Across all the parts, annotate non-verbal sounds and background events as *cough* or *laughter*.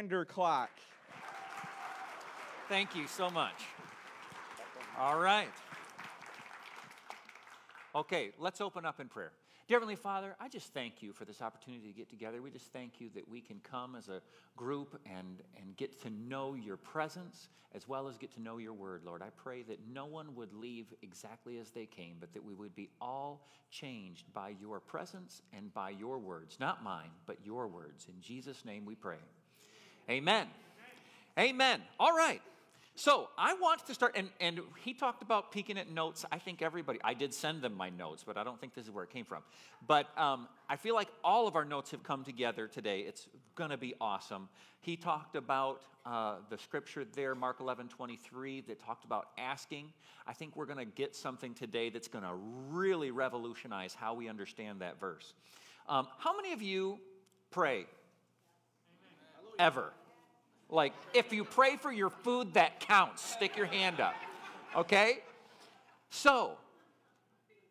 Vanderclock. Thank you so much. All right. Okay, let's open up in prayer. Dear Heavenly Father, I just thank you for this opportunity to get together. We just thank you that we can come as a group and, and get to know your presence as well as get to know your word, Lord. I pray that no one would leave exactly as they came, but that we would be all changed by your presence and by your words. Not mine, but your words. In Jesus' name we pray. Amen. Amen. All right. So I want to start, and, and he talked about peeking at notes. I think everybody, I did send them my notes, but I don't think this is where it came from. But um, I feel like all of our notes have come together today. It's going to be awesome. He talked about uh, the scripture there, Mark 11 23, that talked about asking. I think we're going to get something today that's going to really revolutionize how we understand that verse. Um, how many of you pray? Ever? Like, if you pray for your food, that counts. Stick your hand up. Okay? So,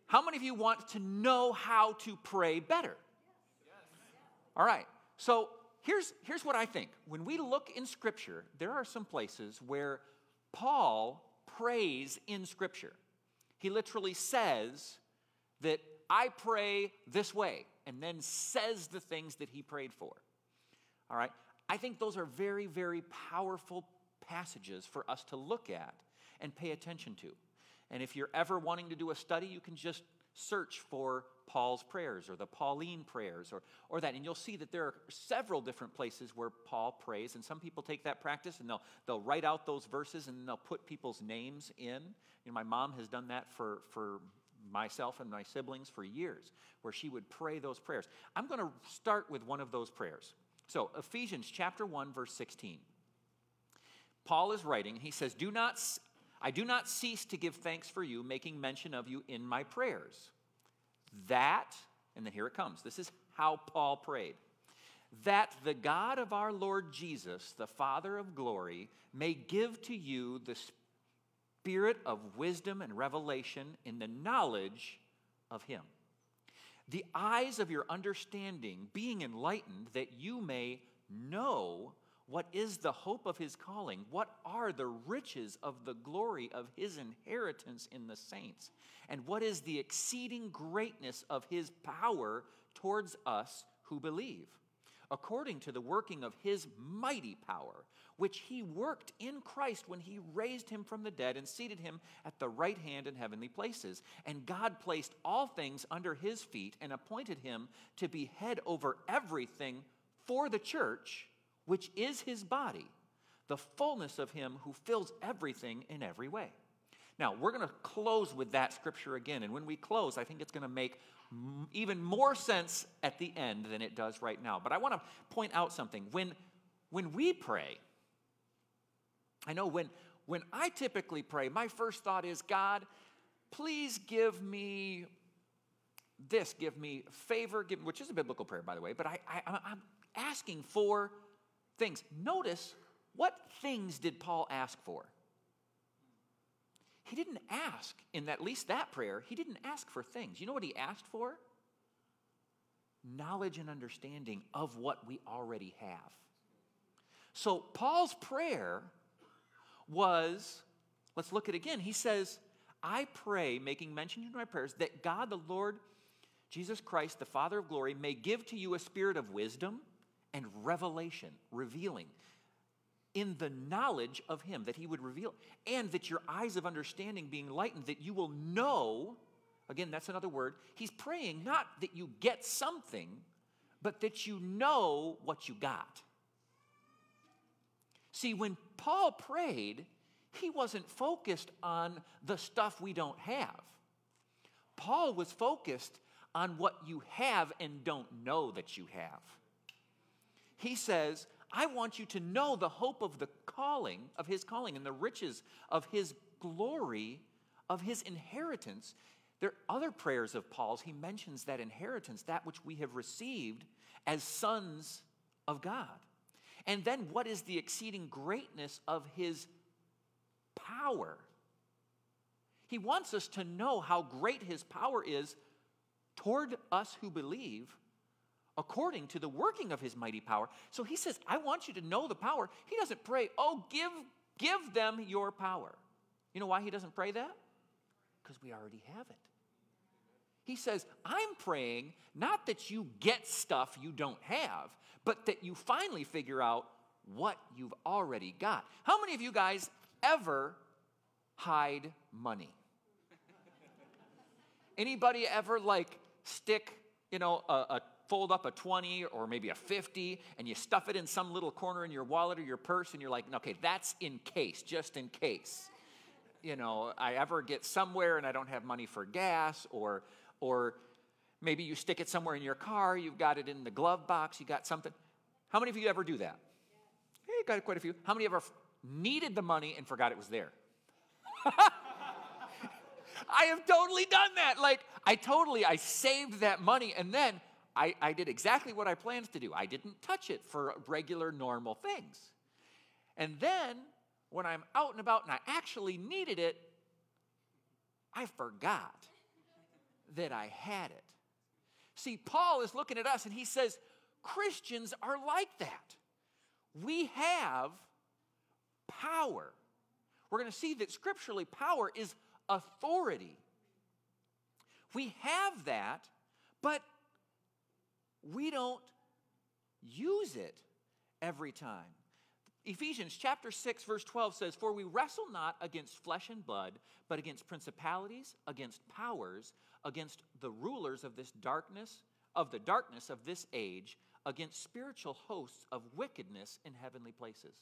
how many of you want to know how to pray better? All right. So, here's, here's what I think. When we look in Scripture, there are some places where Paul prays in Scripture. He literally says that I pray this way, and then says the things that he prayed for. All right. I think those are very, very powerful passages for us to look at and pay attention to. And if you're ever wanting to do a study, you can just search for Paul's prayers or the Pauline prayers or, or that. And you'll see that there are several different places where Paul prays. And some people take that practice and they'll, they'll write out those verses and they'll put people's names in. You know, my mom has done that for, for myself and my siblings for years, where she would pray those prayers. I'm going to start with one of those prayers. So, Ephesians chapter 1, verse 16. Paul is writing, he says, Do not, I do not cease to give thanks for you, making mention of you in my prayers. That, and then here it comes. This is how Paul prayed. That the God of our Lord Jesus, the Father of glory, may give to you the spirit of wisdom and revelation in the knowledge of him the eyes of your understanding being enlightened, that you may know what is the hope of his calling? What are the riches of the glory of his inheritance in the saints? And what is the exceeding greatness of his power towards us who believe? according to the working of his mighty power, which he worked in Christ when he raised him from the dead and seated him at the right hand in heavenly places. And God placed all things under his feet and appointed him to be head over everything for the church, which is his body, the fullness of him who fills everything in every way. Now, we're going to close with that scripture again. And when we close, I think it's going to make even more sense at the end than it does right now. But I want to point out something. When, when we pray, I know when, when I typically pray, my first thought is God, please give me this, give me favor, give, which is a biblical prayer, by the way, but I, I, I'm asking for things. Notice what things did Paul ask for? He didn't ask in at least that prayer, he didn't ask for things. You know what he asked for? Knowledge and understanding of what we already have. So Paul's prayer was, let's look at it again. He says, I pray, making mention in my prayers, that God the Lord Jesus Christ, the Father of glory, may give to you a spirit of wisdom and revelation, revealing in the knowledge of him that he would reveal and that your eyes of understanding being lightened that you will know again that's another word he's praying not that you get something but that you know what you got see when paul prayed he wasn't focused on the stuff we don't have paul was focused on what you have and don't know that you have he says I want you to know the hope of the calling, of his calling, and the riches of his glory, of his inheritance. There are other prayers of Paul's. He mentions that inheritance, that which we have received as sons of God. And then what is the exceeding greatness of his power? He wants us to know how great his power is toward us who believe according to the working of his mighty power. So he says, I want you to know the power. He doesn't pray, oh, give, give them your power. You know why he doesn't pray that? Because we already have it. He says, I'm praying not that you get stuff you don't have, but that you finally figure out what you've already got. How many of you guys ever hide money? Anybody ever like stick, you know, a, a fold up a 20 or maybe a 50 and you stuff it in some little corner in your wallet or your purse and you're like, okay, that's in case, just in case. You know, I ever get somewhere and I don't have money for gas or or maybe you stick it somewhere in your car, you've got it in the glove box, you got something. How many of you ever do that? Hey, got quite a few. How many ever needed the money and forgot it was there? *laughs* I have totally done that. Like, I totally, I saved that money and then I, I did exactly what I planned to do. I didn't touch it for regular, normal things. And then, when I'm out and about and I actually needed it, I forgot that I had it. See, Paul is looking at us and he says, Christians are like that. We have power. We're going to see that scripturally, power is authority. We have that, but we don't use it every time. Ephesians chapter 6 verse 12 says, "For we wrestle not against flesh and blood, but against principalities, against powers, against the rulers of this darkness, of the darkness of this age, against spiritual hosts of wickedness in heavenly places."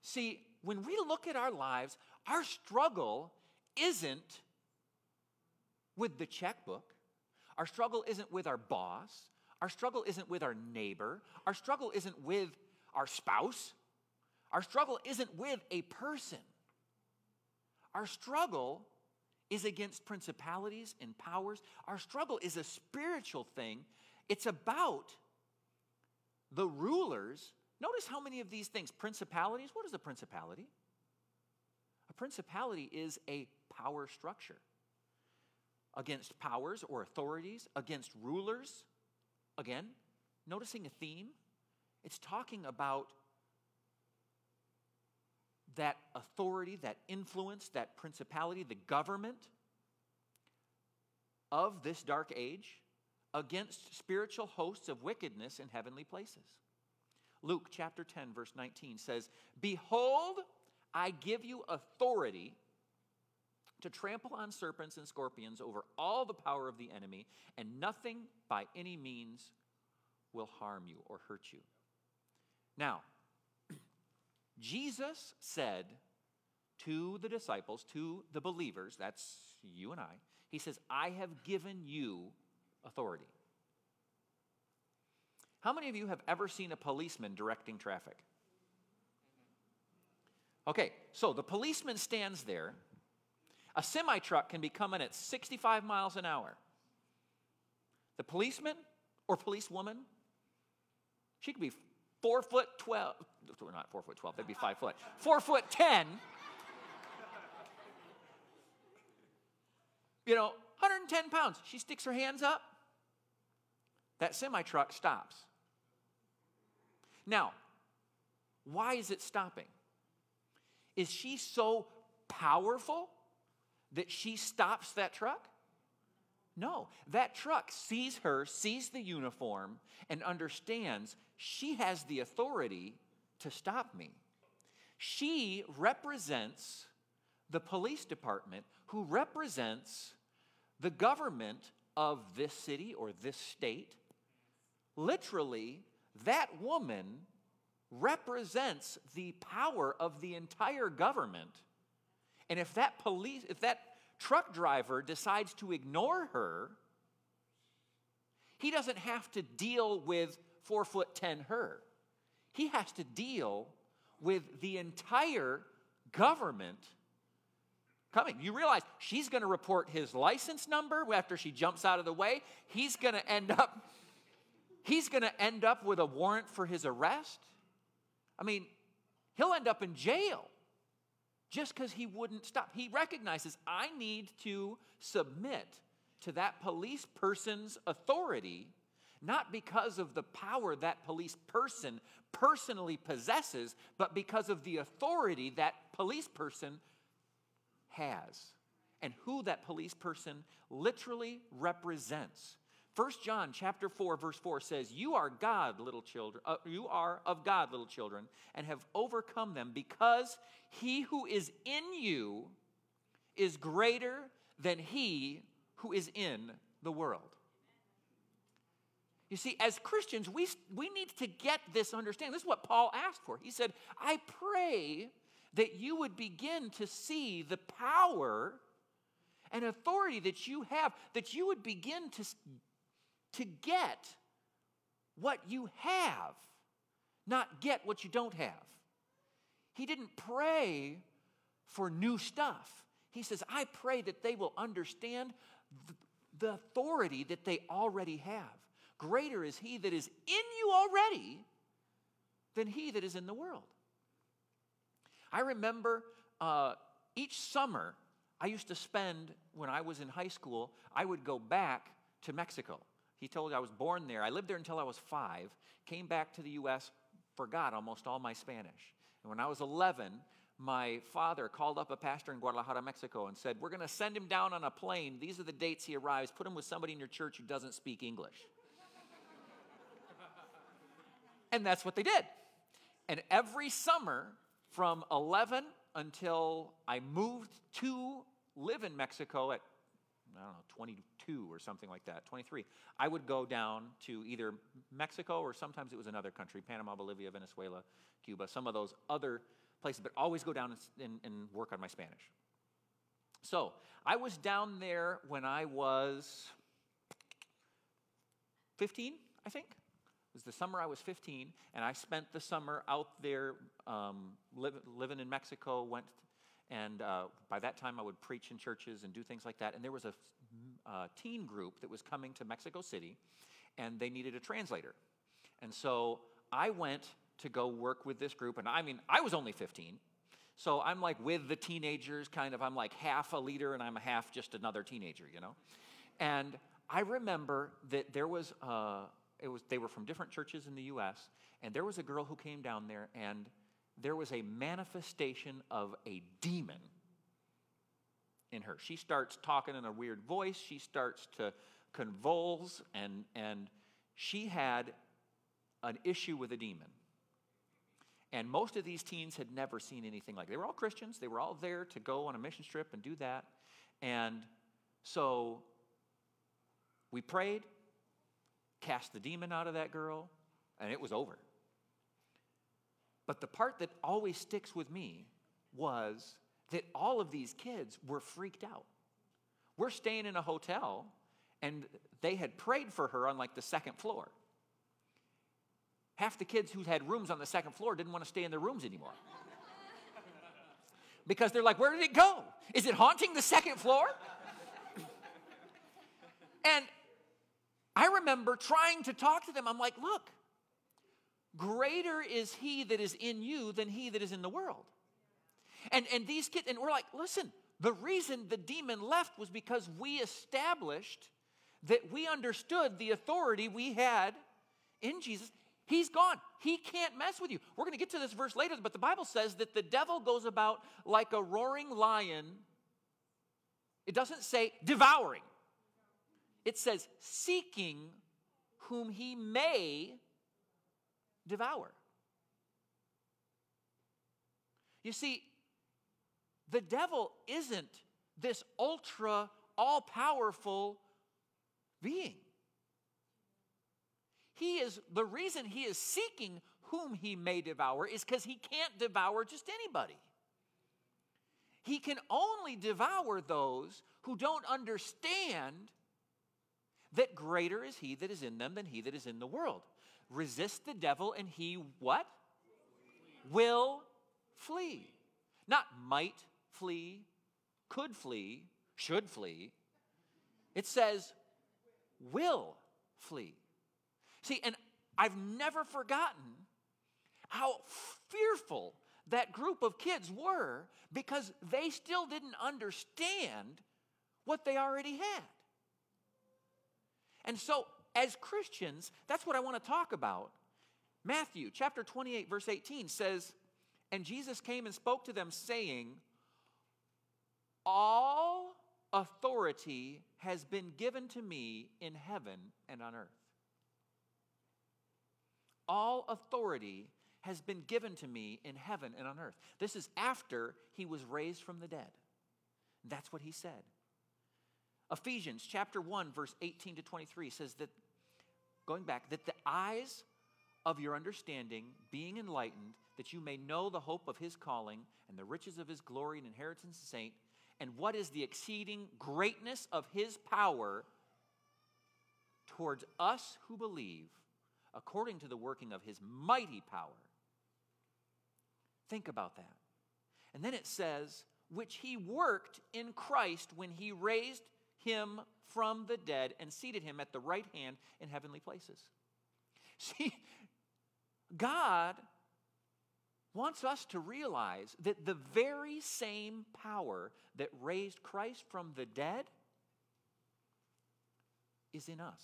See, when we look at our lives, our struggle isn't with the checkbook. Our struggle isn't with our boss. Our struggle isn't with our neighbor. Our struggle isn't with our spouse. Our struggle isn't with a person. Our struggle is against principalities and powers. Our struggle is a spiritual thing. It's about the rulers. Notice how many of these things, principalities, what is a principality? A principality is a power structure against powers or authorities, against rulers, Again, noticing a theme, it's talking about that authority, that influence, that principality, the government of this dark age against spiritual hosts of wickedness in heavenly places. Luke chapter 10, verse 19 says, Behold, I give you authority to trample on serpents and scorpions over all the power of the enemy, and nothing by any means will harm you or hurt you. Now, Jesus said to the disciples, to the believers, that's you and I, he says, I have given you authority. How many of you have ever seen a policeman directing traffic? Okay, so the policeman stands there a semi truck can be coming at 65 miles an hour. The policeman or policewoman, she could be four foot 12, not four foot 12, that'd be five foot, four foot 10. You know, 110 pounds. She sticks her hands up, that semi truck stops. Now, why is it stopping? Is she so powerful that she stops that truck? No, that truck sees her, sees the uniform, and understands she has the authority to stop me. She represents the police department, who represents the government of this city or this state. Literally, that woman represents the power of the entire government and if that police, if that truck driver decides to ignore her, he doesn't have to deal with four foot ten her. He has to deal with the entire government coming. You realize she's going to report his license number after she jumps out of the way. He's going to end up he's going to end up with a warrant for his arrest. I mean, he'll end up in jail just because he wouldn't stop. He recognizes I need to submit to that police person's authority not because of the power that police person personally possesses, but because of the authority that police person has and who that police person literally represents. 1 John chapter 4 verse 4 says, "You are God, little children. Uh, you are of God, little children, and have overcome them because he who is in you is greater than he who is in the world." You see, as Christians, we, we need to get this understanding. This is what Paul asked for. He said, I pray that you would begin to see the power and authority that you have, that you would begin to, to get what you have, not get what you don't have. He didn't pray for new stuff. He says, I pray that they will understand the authority that they already have. Greater is he that is in you already than he that is in the world. I remember uh, each summer I used to spend, when I was in high school, I would go back to Mexico. He told me I was born there. I lived there until I was five, came back to the U.S., forgot almost all my Spanish. And when I was 11, my father called up a pastor in Guadalajara, Mexico, and said, We're going to send him down on a plane. These are the dates he arrives. Put him with somebody in your church who doesn't speak English. And that's what they did. And every summer from 11 until I moved to live in Mexico at, I don't know, 22 or something like that, 23, I would go down to either Mexico or sometimes it was another country, Panama, Bolivia, Venezuela, Cuba, some of those other places, but always go down and, and work on my Spanish. So I was down there when I was 15, I think was the summer I was 15, and I spent the summer out there um, live, living in Mexico. Went, and uh, by that time I would preach in churches and do things like that. And there was a uh, teen group that was coming to Mexico City, and they needed a translator. And so I went to go work with this group, and I mean I was only 15. So I'm like with the teenagers, kind of. I'm like half a leader, and I'm half just another teenager, you know. And I remember that there was uh, it was, they were from different churches in the U.S., and there was a girl who came down there, and there was a manifestation of a demon in her. She starts talking in a weird voice. She starts to convulse, and, and she had an issue with a demon. And most of these teens had never seen anything like it. They were all Christians. They were all there to go on a mission trip and do that. And so we prayed cast the demon out of that girl, and it was over. But the part that always sticks with me was that all of these kids were freaked out. We're staying in a hotel, and they had prayed for her on like the second floor. Half the kids who had rooms on the second floor didn't want to stay in their rooms anymore. *laughs* because they're like, where did it go? Is it haunting the second floor? *laughs* and I remember trying to talk to them. I'm like, look, greater is he that is in you than he that is in the world. And, and these kids, and we're like, listen, the reason the demon left was because we established that we understood the authority we had in Jesus. He's gone. He can't mess with you. We're going to get to this verse later, but the Bible says that the devil goes about like a roaring lion. It doesn't say devouring. It says, seeking whom he may devour. You see, the devil isn't this ultra, all powerful being. He is, the reason he is seeking whom he may devour is because he can't devour just anybody. He can only devour those who don't understand that greater is he that is in them than he that is in the world. Resist the devil and he what? Will flee. Not might flee, could flee, should flee. It says will flee. See, and I've never forgotten how fearful that group of kids were because they still didn't understand what they already had. And so, as Christians, that's what I want to talk about. Matthew chapter 28, verse 18 says, And Jesus came and spoke to them, saying, All authority has been given to me in heaven and on earth. All authority has been given to me in heaven and on earth. This is after he was raised from the dead. That's what he said. Ephesians chapter 1 verse 18 to 23 says that going back that the eyes of your understanding being enlightened that you may know the hope of his calling and the riches of his glory and inheritance saint and what is the exceeding greatness of his power towards us who believe according to the working of his mighty power Think about that. And then it says, which he worked in Christ when he raised him from the dead and seated him at the right hand in heavenly places. *laughs* See, God wants us to realize that the very same power that raised Christ from the dead is in us.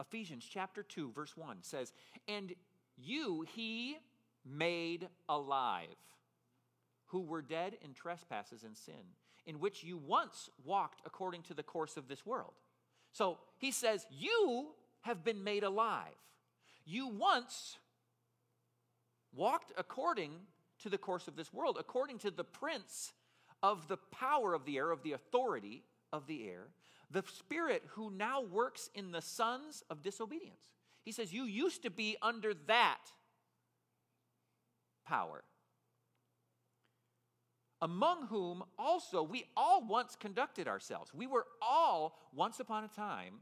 Ephesians chapter 2 verse 1 says, "And you he made alive, who were dead in trespasses and sin, in which you once walked according to the course of this world. So he says, You have been made alive. You once walked according to the course of this world, according to the prince of the power of the air, of the authority of the air, the spirit who now works in the sons of disobedience. He says, You used to be under that power. Among whom also we all once conducted ourselves. We were all, once upon a time,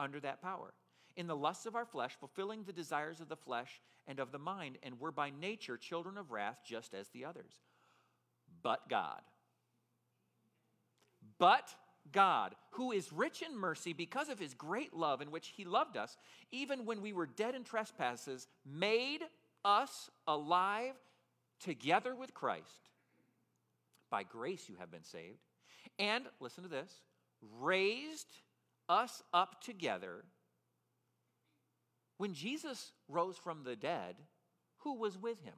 under that power. In the lusts of our flesh, fulfilling the desires of the flesh and of the mind, and were by nature children of wrath, just as the others. But God. But God, who is rich in mercy because of his great love in which he loved us, even when we were dead in trespasses, made us alive together with Christ. By grace you have been saved. And, listen to this, raised us up together. When Jesus rose from the dead, who was with him?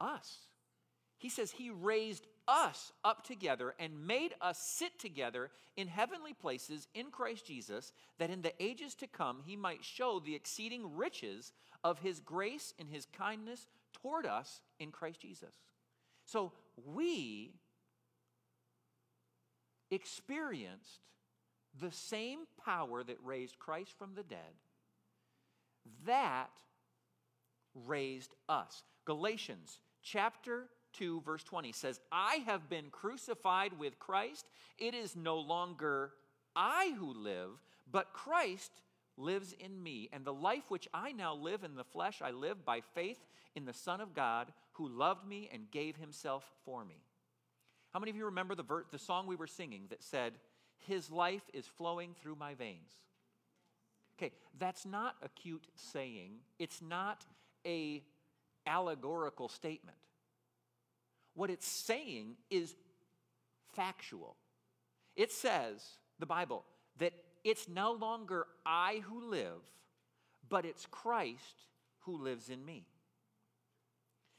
Us. He says he raised us up together and made us sit together in heavenly places in Christ Jesus, that in the ages to come he might show the exceeding riches of his grace and his kindness toward us in Christ Jesus. So we experienced the same power that raised Christ from the dead, that raised us. Galatians chapter 2, verse 20 says, I have been crucified with Christ. It is no longer I who live, but Christ lives in me. And the life which I now live in the flesh, I live by faith in the Son of God who loved me and gave himself for me. How many of you remember the, ver- the song we were singing that said, His life is flowing through my veins? Okay, that's not a cute saying. It's not a allegorical statement. What it's saying is factual. It says, the Bible, that it's no longer I who live, but it's Christ who lives in me.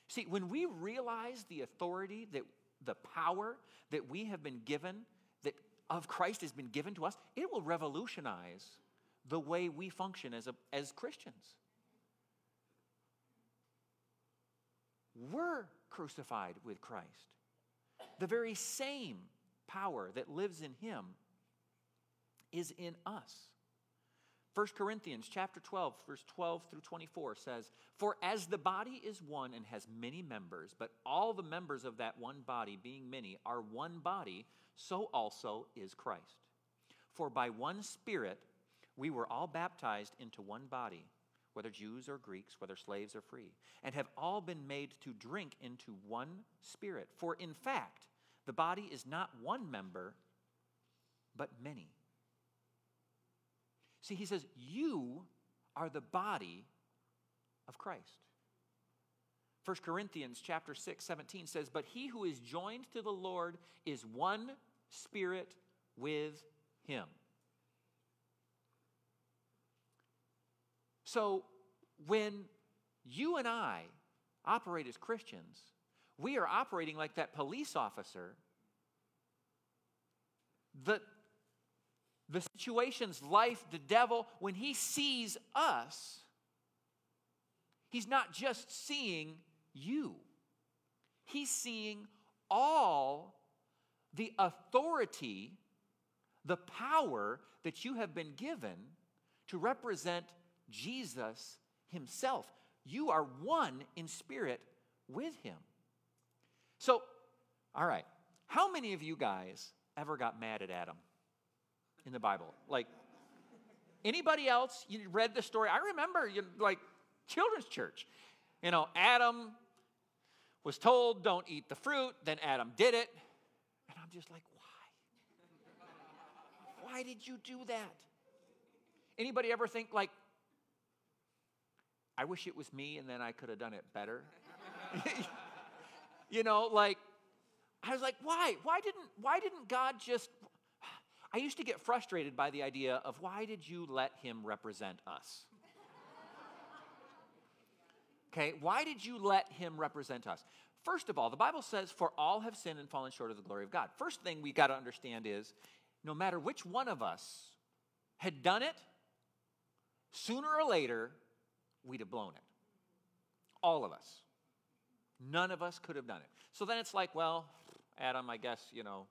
See, when we realize the authority that the power that we have been given, that of Christ has been given to us, it will revolutionize the way we function as, a, as Christians. We're crucified with Christ. The very same power that lives in him is in us. 1 Corinthians chapter 12 verse 12 through 24 says, "For as the body is one and has many members, but all the members of that one body being many are one body, so also is Christ. For by one spirit we were all baptized into one body, whether Jews or Greeks, whether slaves or free, and have all been made to drink into one spirit. For in fact, the body is not one member, but many. See, he says, You are the body of Christ. 1 Corinthians chapter 6, 17 says, But he who is joined to the Lord is one spirit with him. So when you and I operate as Christians, we are operating like that police officer. The, the situation's life, the devil, when he sees us, he's not just seeing you, he's seeing all the authority, the power that you have been given to represent Jesus himself. You are one in spirit with him. So, all right, how many of you guys ever got mad at Adam in the Bible? Like, anybody else? You read the story? I remember, you, like, children's church. You know, Adam was told, don't eat the fruit. Then Adam did it. And I'm just like, why? Why did you do that? Anybody ever think, like, I wish it was me and then I could have done it better. *laughs* you know, like I was like, why? Why didn't why didn't God just I used to get frustrated by the idea of why did you let him represent us? okay, why did you let him represent us? First of all, the Bible says, For all have sinned and fallen short of the glory of God. First thing we got to understand is no matter which one of us had done it, sooner or later, we'd have blown it. All of us. None of us could have done it. So then it's like, well, Adam, I guess, you know,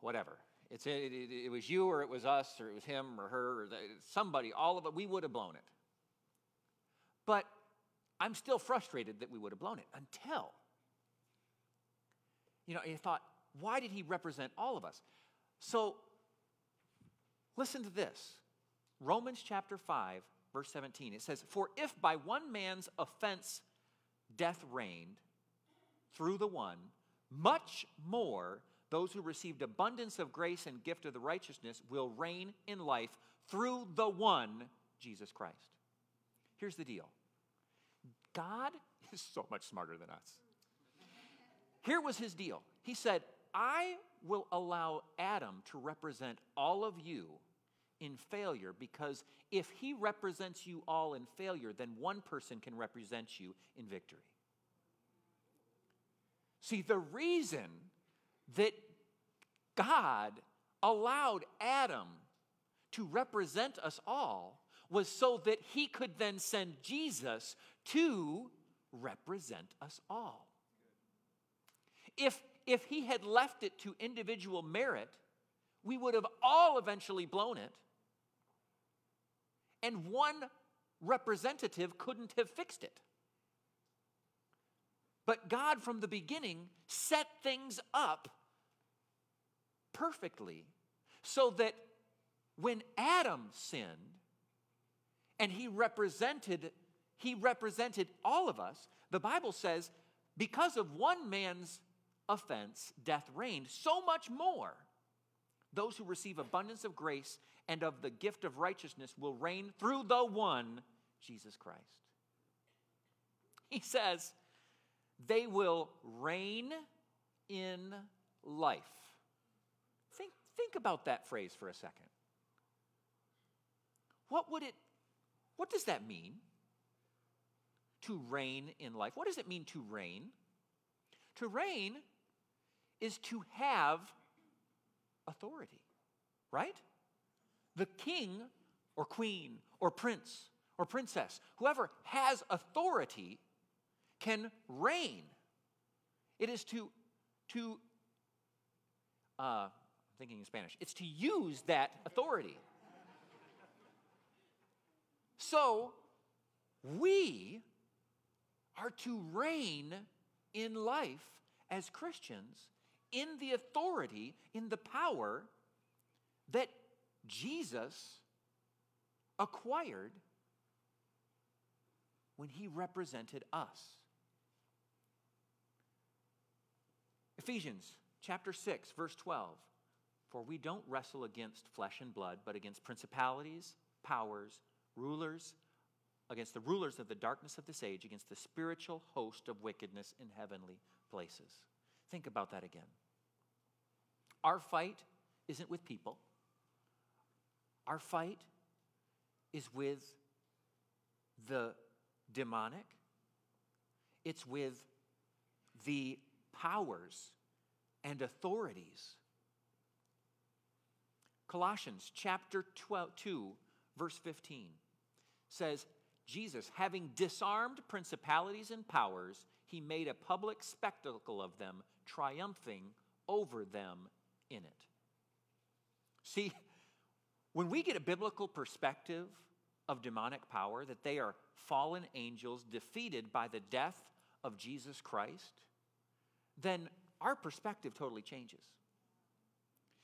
whatever. It's, it, it, it was you or it was us or it was him or her or the, somebody, all of it, we would have blown it. But I'm still frustrated that we would have blown it until, you know, you thought, why did he represent all of us? So listen to this Romans chapter 5, verse 17. It says, For if by one man's offense death reigned through the one, much more those who received abundance of grace and gift of the righteousness will reign in life through the one, Jesus Christ. Here's the deal God *laughs* is so much smarter than us. Here was his deal. He said, I will allow Adam to represent all of you in failure because if he represents you all in failure, then one person can represent you in victory. See, the reason that God allowed Adam to represent us all was so that he could then send Jesus to represent us all. If, if he had left it to individual merit, we would have all eventually blown it and one representative couldn't have fixed it. But God, from the beginning, set things up perfectly so that when Adam sinned and he represented he represented all of us the bible says because of one man's offense death reigned so much more those who receive abundance of grace and of the gift of righteousness will reign through the one, Jesus Christ. He says, they will reign in life. Think, about that phrase for a second. What would it, what does that mean? To reign in life. What does it mean to reign? To reign is to have authority, right? The king or queen or prince or princess, whoever has authority, can reign. It is to, to uh, thinking in Spanish, it's to use that authority. So, we are to reign in life as Christians in the authority, in the power that Jesus acquired when he represented us. Ephesians chapter 6, verse 12. For we don't wrestle against flesh and blood, but against principalities, powers, rulers, against the rulers of the darkness of this age, against the spiritual host of wickedness in heavenly places. Think about that again. Our fight isn't with people. Our fight is with the demonic, it's with the powers and authorities. Colossians chapter 12, 2, verse 15 says, Jesus, having disarmed principalities and powers, he made a public spectacle of them, triumphing over them in it. See, when we get a biblical perspective of demonic power, that they are fallen angels defeated by the death of Jesus Christ, then our perspective totally changes.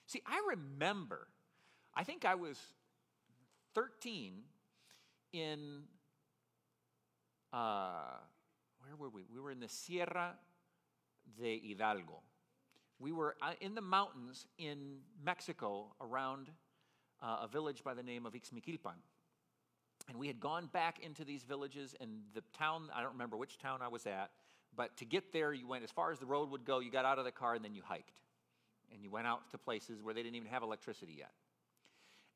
See, I remember, I think I was 13 in, uh, where were we? We were in the Sierra de Hidalgo. We were uh, in the mountains in Mexico around uh, a village by the name of Ixmiquilpan. And we had gone back into these villages, and the town, I don't remember which town I was at, but to get there, you went as far as the road would go, you got out of the car, and then you hiked. And you went out to places where they didn't even have electricity yet.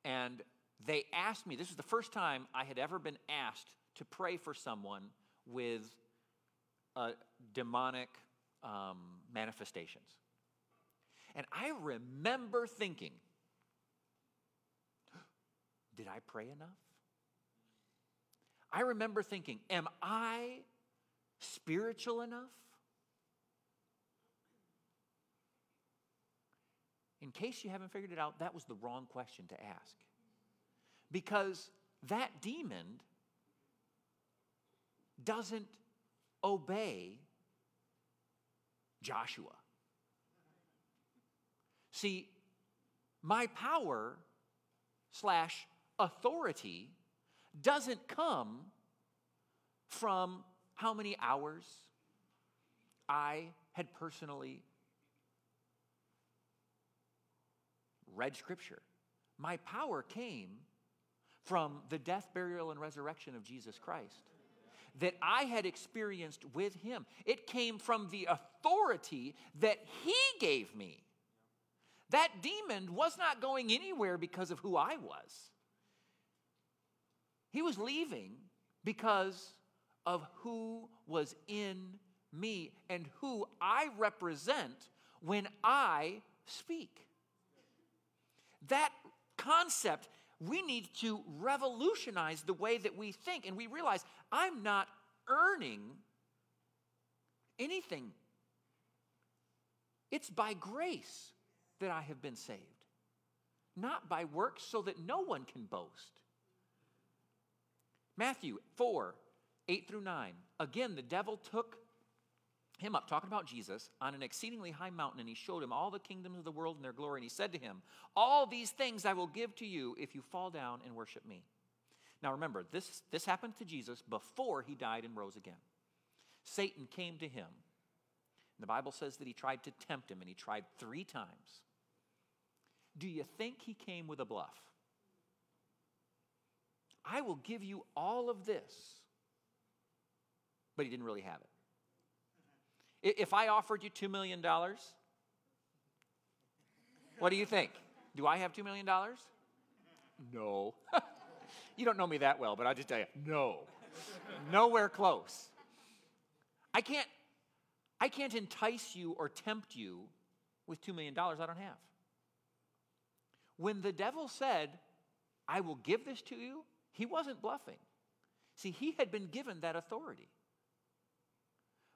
And they asked me, this was the first time I had ever been asked to pray for someone with demonic um, manifestations. And I remember thinking, *gasps* did I pray enough? I remember thinking, am I spiritual enough? In case you haven't figured it out, that was the wrong question to ask. Because that demon doesn't obey Joshua. See, my power slash authority doesn't come from how many hours I had personally read Scripture. My power came from the death, burial, and resurrection of Jesus Christ that I had experienced with Him. It came from the authority that He gave me. That demon was not going anywhere because of who I was. He was leaving because of who was in me and who I represent when I speak. That concept, we need to revolutionize the way that we think and we realize I'm not earning anything. It's by grace that I have been saved, not by works so that no one can boast. Matthew 4 8 through 9. Again, the devil took him up, talking about Jesus, on an exceedingly high mountain, and he showed him all the kingdoms of the world and their glory. And he said to him, All these things I will give to you if you fall down and worship me. Now remember, this, this happened to Jesus before he died and rose again. Satan came to him. And the Bible says that he tried to tempt him, and he tried three times. Do you think he came with a bluff? I will give you all of this. But he didn't really have it. If I offered you $2 million, what do you think? Do I have $2 million? No. *laughs* you don't know me that well, but I'll just tell you no. Nowhere close. I can't, I can't entice you or tempt you with $2 million I don't have. When the devil said, I will give this to you, he wasn't bluffing. See, he had been given that authority.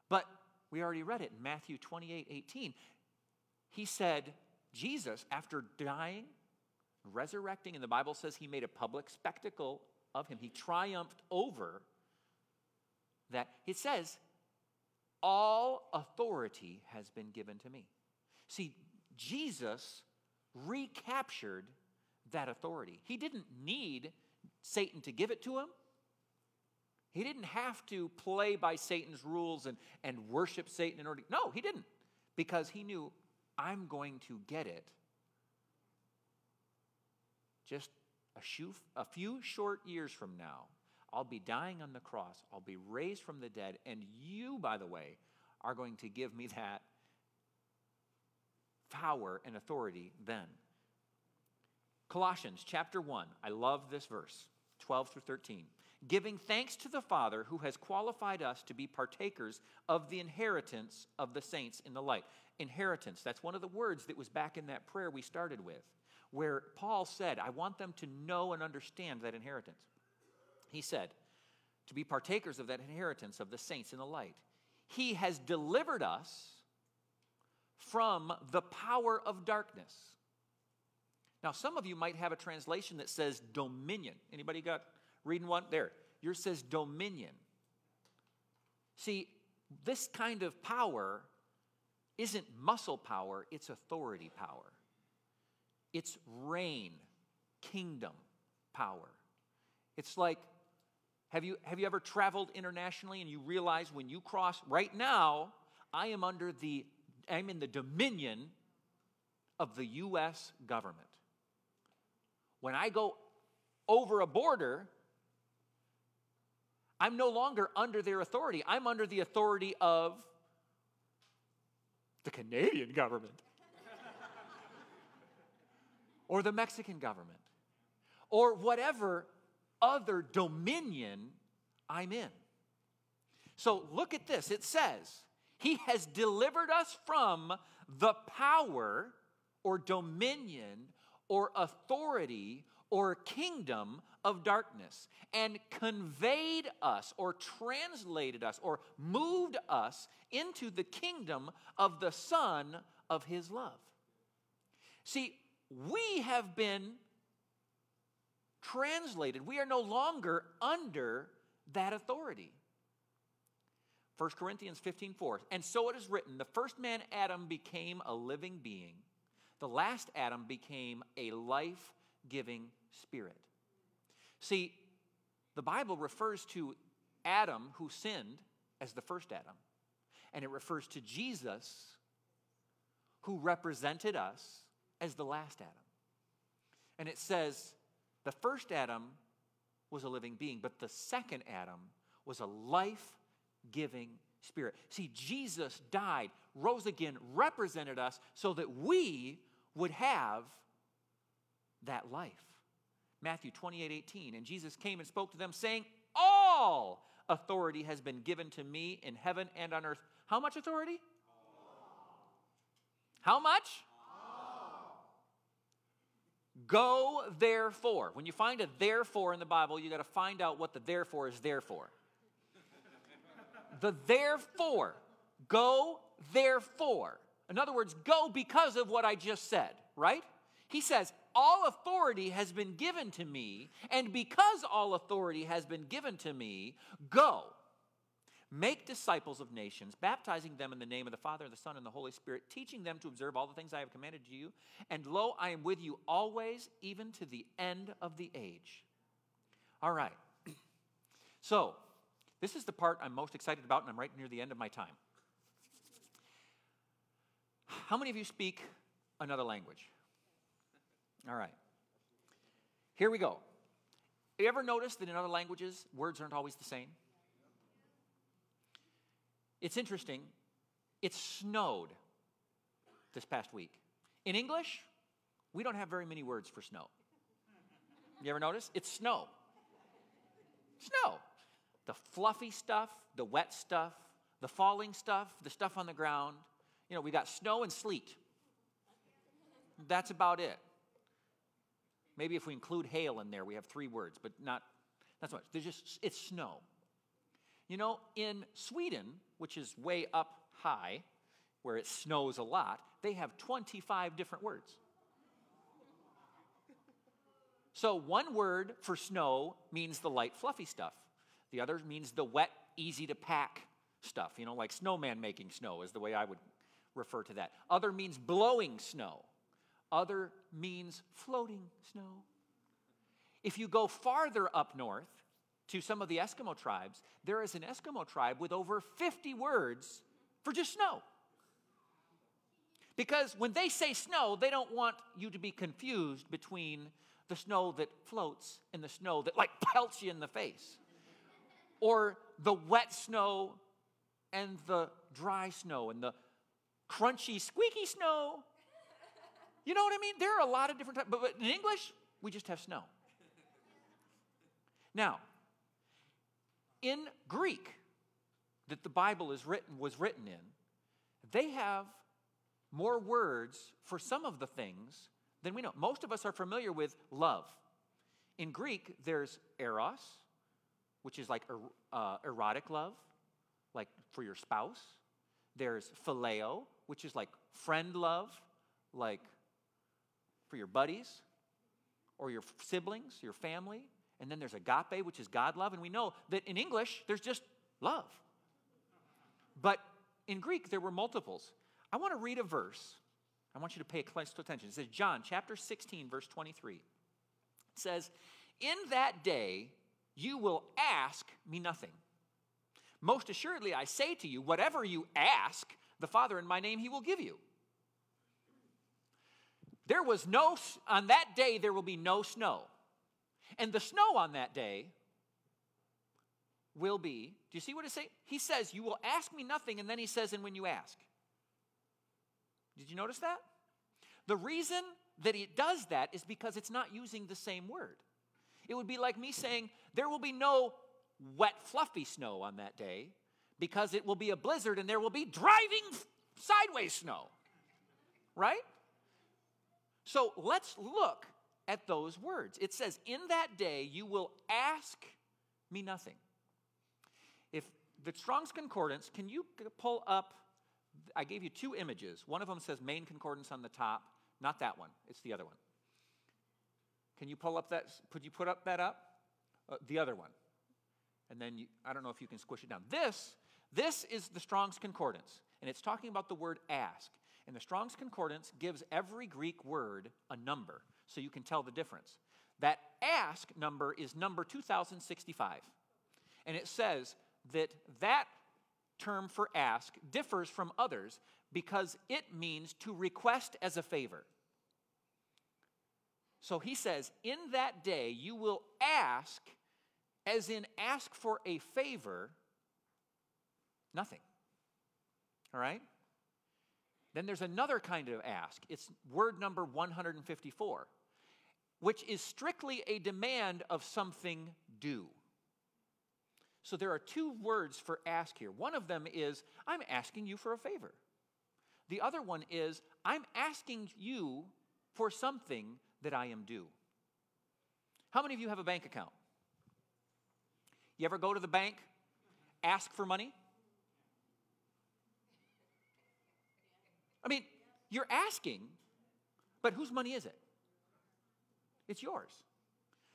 But we already read it in Matthew 28 18. He said, Jesus, after dying, resurrecting, and the Bible says he made a public spectacle of him, he triumphed over that. It says, All authority has been given to me. See, Jesus recaptured that authority. He didn't need Satan to give it to him. He didn't have to play by Satan's rules and, and worship Satan in order. No, he didn't. Because he knew, I'm going to get it just a few, a few short years from now. I'll be dying on the cross. I'll be raised from the dead. And you, by the way, are going to give me that power and authority then. Colossians chapter 1. I love this verse, 12 through 13. Giving thanks to the Father who has qualified us to be partakers of the inheritance of the saints in the light. Inheritance, that's one of the words that was back in that prayer we started with, where Paul said, I want them to know and understand that inheritance. He said, to be partakers of that inheritance of the saints in the light. He has delivered us from the power of darkness now, some of you might have a translation that says dominion. Anybody got reading one? There. Yours says dominion. See, this kind of power isn't muscle power, it's authority power. It's reign, kingdom power. It's like have you, have you ever traveled internationally and you realize when you cross, right now, I am under the, I'm in the dominion of the U.S. government. When I go over a border, I'm no longer under their authority. I'm under the authority of the Canadian government *laughs* or the Mexican government or whatever other dominion I'm in. So look at this. It says, He has delivered us from the power or dominion or authority or kingdom of darkness and conveyed us or translated us or moved us into the kingdom of the Son of His love. See, we have been translated, we are no longer under that authority. 1 Corinthians 15 4. And so it is written the first man, Adam, became a living being the last Adam became a life giving spirit. See, the Bible refers to Adam who sinned as the first Adam, and it refers to Jesus who represented us as the last Adam. And it says the first Adam was a living being, but the second Adam was a life giving spirit. See, Jesus died, rose again, represented us so that we would have that life. Matthew 28 18. And Jesus came and spoke to them, saying, All authority has been given to me in heaven and on earth. How much authority? How much? Go therefore. When you find a therefore in the Bible, you got to find out what the therefore is there for. the therefore. Go therefore. In other words, go because of what I just said, right? He says, All authority has been given to me, and because all authority has been given to me, go. Make disciples of nations, baptizing them in the name of the Father, and the Son, and the Holy Spirit, teaching them to observe all the things I have commanded you. And lo, I am with you always, even to the end of the age. All right. *clears throat* So, this is the part I'm most excited about, and I'm right near the end of my time. How many of you speak another language? All right. Here we go. You ever notice that in other languages, words aren't always the same? It's interesting. It snowed this past week. In English, we don't have very many words for snow. You ever notice? It's snow. Snow. The fluffy stuff, the wet stuff, the falling stuff, the stuff on the ground you know, we got snow and sleet. That's about it. Maybe if we include hail in there, we have three words, but not that's much. There's just it's snow. You know, in Sweden, which is way up high, where it snows a lot, they have 25 different words. So one word for snow means the light, fluffy stuff. The other means the wet, easy to pack stuff. You know, like snowman making snow is the way I would refer to that. Other means blowing snow. Other means floating snow. If you go farther up north to some of the Eskimo tribes, there is an Eskimo tribe with over 50 words for just snow. Because when they say snow, they don't want you to be confused between the snow that floats and the snow that like pelts you in the face. Or the wet snow and the dry snow and the crunchy, squeaky snow. You know what I mean? There are a lot of different types, but in English, We just have snow. Now, in Greek, that the Bible is written, was written in, they have more words for some of the things than we know. Most of us are familiar with love. In Greek, there's eros, which is like er, uh, erotic love, like for your spouse. There's phileo, which is like friend love, like for your buddies or your siblings, your family. And then there's agape, which is God love. And we know that in English, there's just love. But in Greek, there were multiples. I want to read a verse. I want you to pay close attention. It says, John chapter 16, verse 23. It says, In that day you will ask me nothing. Most assuredly, I say to you, whatever you ask the Father in my name, he will give you. There was no, on that day, there will be no snow. And the snow on that day will be, do you see what it says? He says, You will ask me nothing, and then he says, And when you ask. Did you notice that? The reason that it does that is because it's not using the same word. It would be like me saying, There will be no wet, fluffy snow on that day because it will be a blizzard and there will be driving sideways snow. Right? So let's look at those words. It says, In that day you will ask me nothing. If the Strong's Concordance, can you pull up? I gave you two images. One of them says main concordance on the top, not that one, it's the other one. Can you pull up that? Could you put up that up? Uh, the other one. And then you, I don't know if you can squish it down. This, this is the Strong's Concordance, and it's talking about the word ask. And the Strong's Concordance gives every Greek word a number, so you can tell the difference. That ask number is number 2065. And it says that that term for ask differs from others because it means to request as a favor. So he says, In that day you will ask, as in ask for a favor, nothing. All right? Then there's another kind of ask. It's word number 154, which is strictly a demand of something due. So there are two words for ask here. One of them is, I'm asking you for a favor. The other one is, I'm asking you for something that I am due. How many of you have a bank account? You ever go to the bank, ask for money? I mean, you're asking, but whose money is it? It's yours.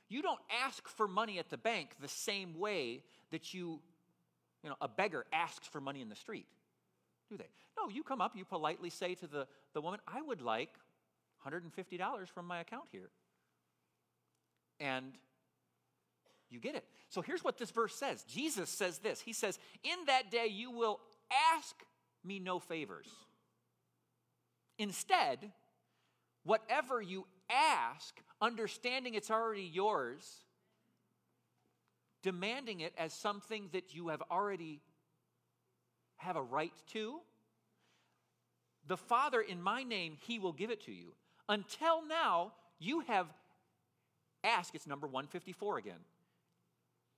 You don't ask for money at the bank the same way that you, you know, a beggar asks for money in the street, do they? No, you come up, you politely say to the, the woman, I would like $150 from my account here. And you get it. So here's what this verse says Jesus says this He says, In that day you will ask me no favors. Instead, whatever you ask, understanding it's already yours, demanding it as something that you have already have a right to, the Father in my name, he will give it to you. Until now, you have asked, it's number 154 again.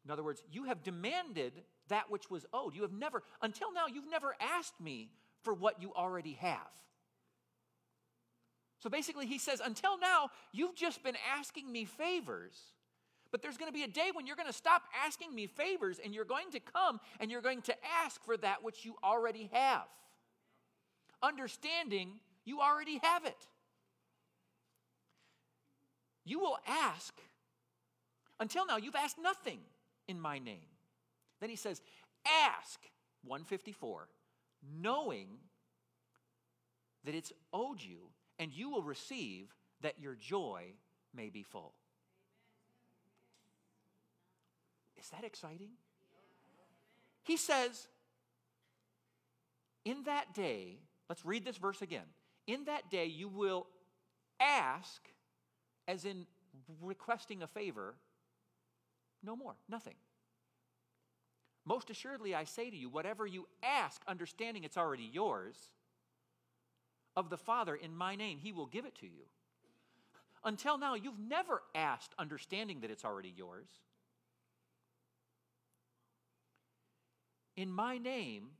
In other words, you have demanded that which was owed. You have never, until now, you've never asked me for what you already have. So basically, he says, until now, you've just been asking me favors. But there's going to be a day when you're going to stop asking me favors and you're going to come and you're going to ask for that which you already have. Understanding you already have it. You will ask. Until now, you've asked nothing in my name. Then he says, Ask, 154, knowing that it's owed you, and you will receive that your joy may be full. Is that exciting? He says, In that day, let's read this verse again. In that day, you will ask as in requesting a favor, no more, nothing. Most assuredly, I say to you, whatever you ask, understanding it's already yours, of the Father in my name, he will give it to you. until now, you've never asked understanding that it's already yours. In my name,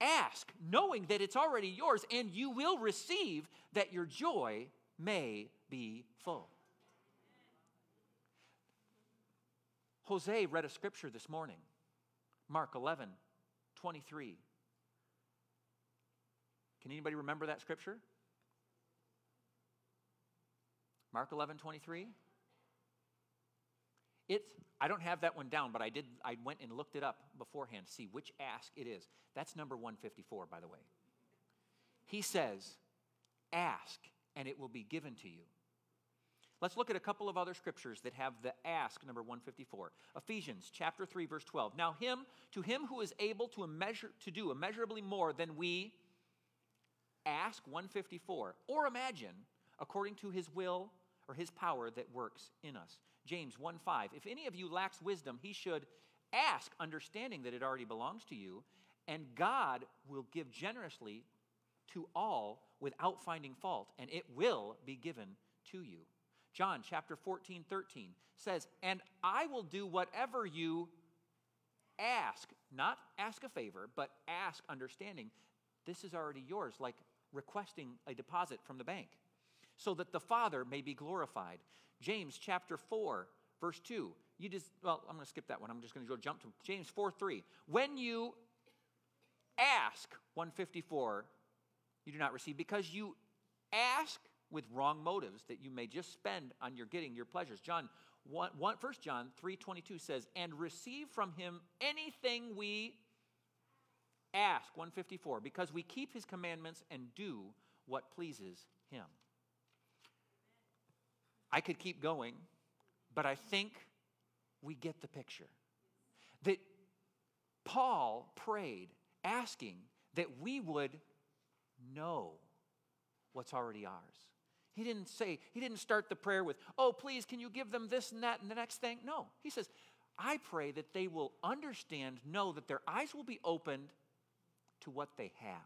ask knowing that it's already yours, and you will receive that your joy may be full. Jose read a scripture this morning, Mark 11, 23. Can anybody remember that scripture? Mark 11, 23. It's, I don't have that one down, but I did, I went and looked it up beforehand to see which ask it is. That's number 154, by the way. He says, Ask, and it will be given to you. Let's look at a couple of other scriptures that have the ask number 154. Ephesians chapter 3 verse 12. Now him to him who is able to measure to do immeasurably more than we ask 154 or imagine according to his will or his power that works in us. James 1 5. If any of you lacks wisdom, he should ask, understanding that it already belongs to you, and God will give generously to all without finding fault, and it will be given to you. John chapter 14, 13 says, And I will do whatever you ask, not ask a favor, but ask understanding. This is already yours, like requesting a deposit from the bank so that the Father may be glorified. James chapter 4, verse 2. You just, well, I'm going to skip that one. I'm just going to go jump to James 4 3. When you ask, 154, you do not receive because you ask with wrong motives that you may just spend on your getting your pleasures. John 1, 1 John 3:22 says, "And receive from him anything we ask." 154, because we keep his commandments and do what pleases him. I could keep going, but I think we get the picture. That Paul prayed asking that we would know what's already ours. He didn't say, he didn't start the prayer with, oh, please, can you give them this and that and the next thing? No. He says, I pray that they will understand, know that their eyes will be opened to what they have.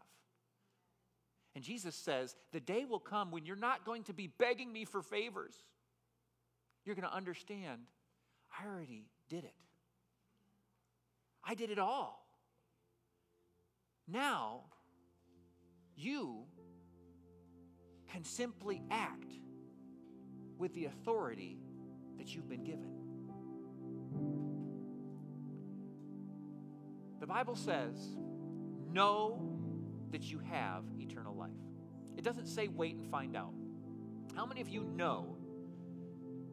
And Jesus says, the day will come when you're not going to be begging me for favors you're going to understand I already did it. I did it all. Now, you can simply act with the authority that you've been given. The Bible says, know that you have eternal life. It doesn't say wait and find out. How many of you know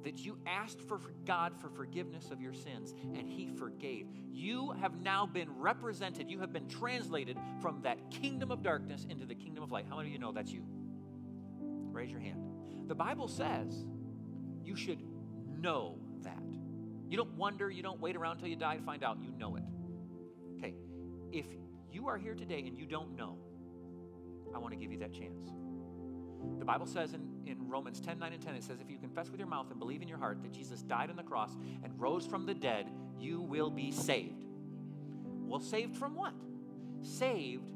that you asked for God for forgiveness of your sins and He forgave. You have now been represented, you have been translated from that kingdom of darkness into the kingdom of light. How many of you know that's you? Raise your hand. The Bible says you should know that. You don't wonder, you don't wait around until you die to find out, you know it. Okay, if you are here today and you don't know, I want to give you that chance. The Bible says in, in Romans 10 9 and 10, it says, If you confess with your mouth and believe in your heart that Jesus died on the cross and rose from the dead, you will be saved. Well, saved from what? Saved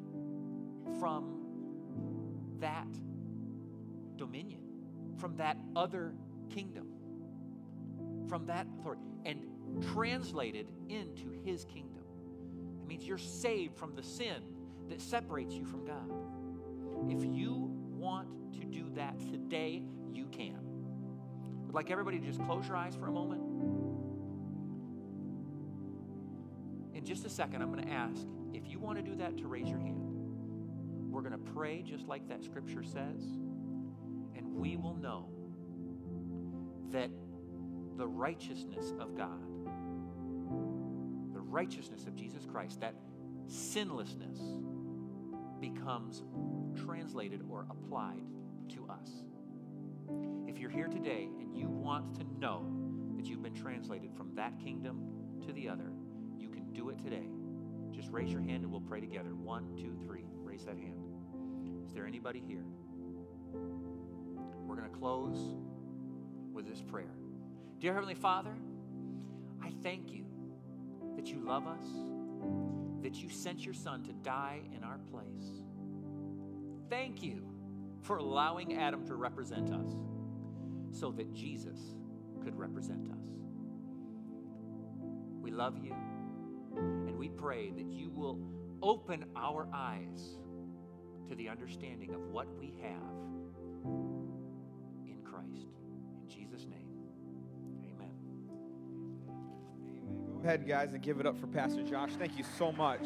from that dominion, from that other kingdom, from that authority, and translated into his kingdom. It means you're saved from the sin that separates you from God. If you want to do that today, you can. I'd like everybody to just close your eyes for a moment. In just a second, I'm going to ask if you want to do that to raise your hand. We're going to pray just like that scripture says, and we will know that the righteousness of God, righteousness of Jesus Christ, that sinlessness becomes translated or applied to us. If you're here today and you want to know that you've been translated from that kingdom to the other, you can do it today. Just raise your hand and we'll pray together. One, two, three. Raise that hand. Is there anybody here? We're going to close with this prayer. Dear Heavenly Father, I thank you that you love us, that you sent your Son to die in our place thank you for allowing Adam to represent us. so that Jesus could represent us. We love you, and we pray that you will open our eyes to the understanding of what we have Ahead, guys, and give it up for Pastor Josh. Thank you so much.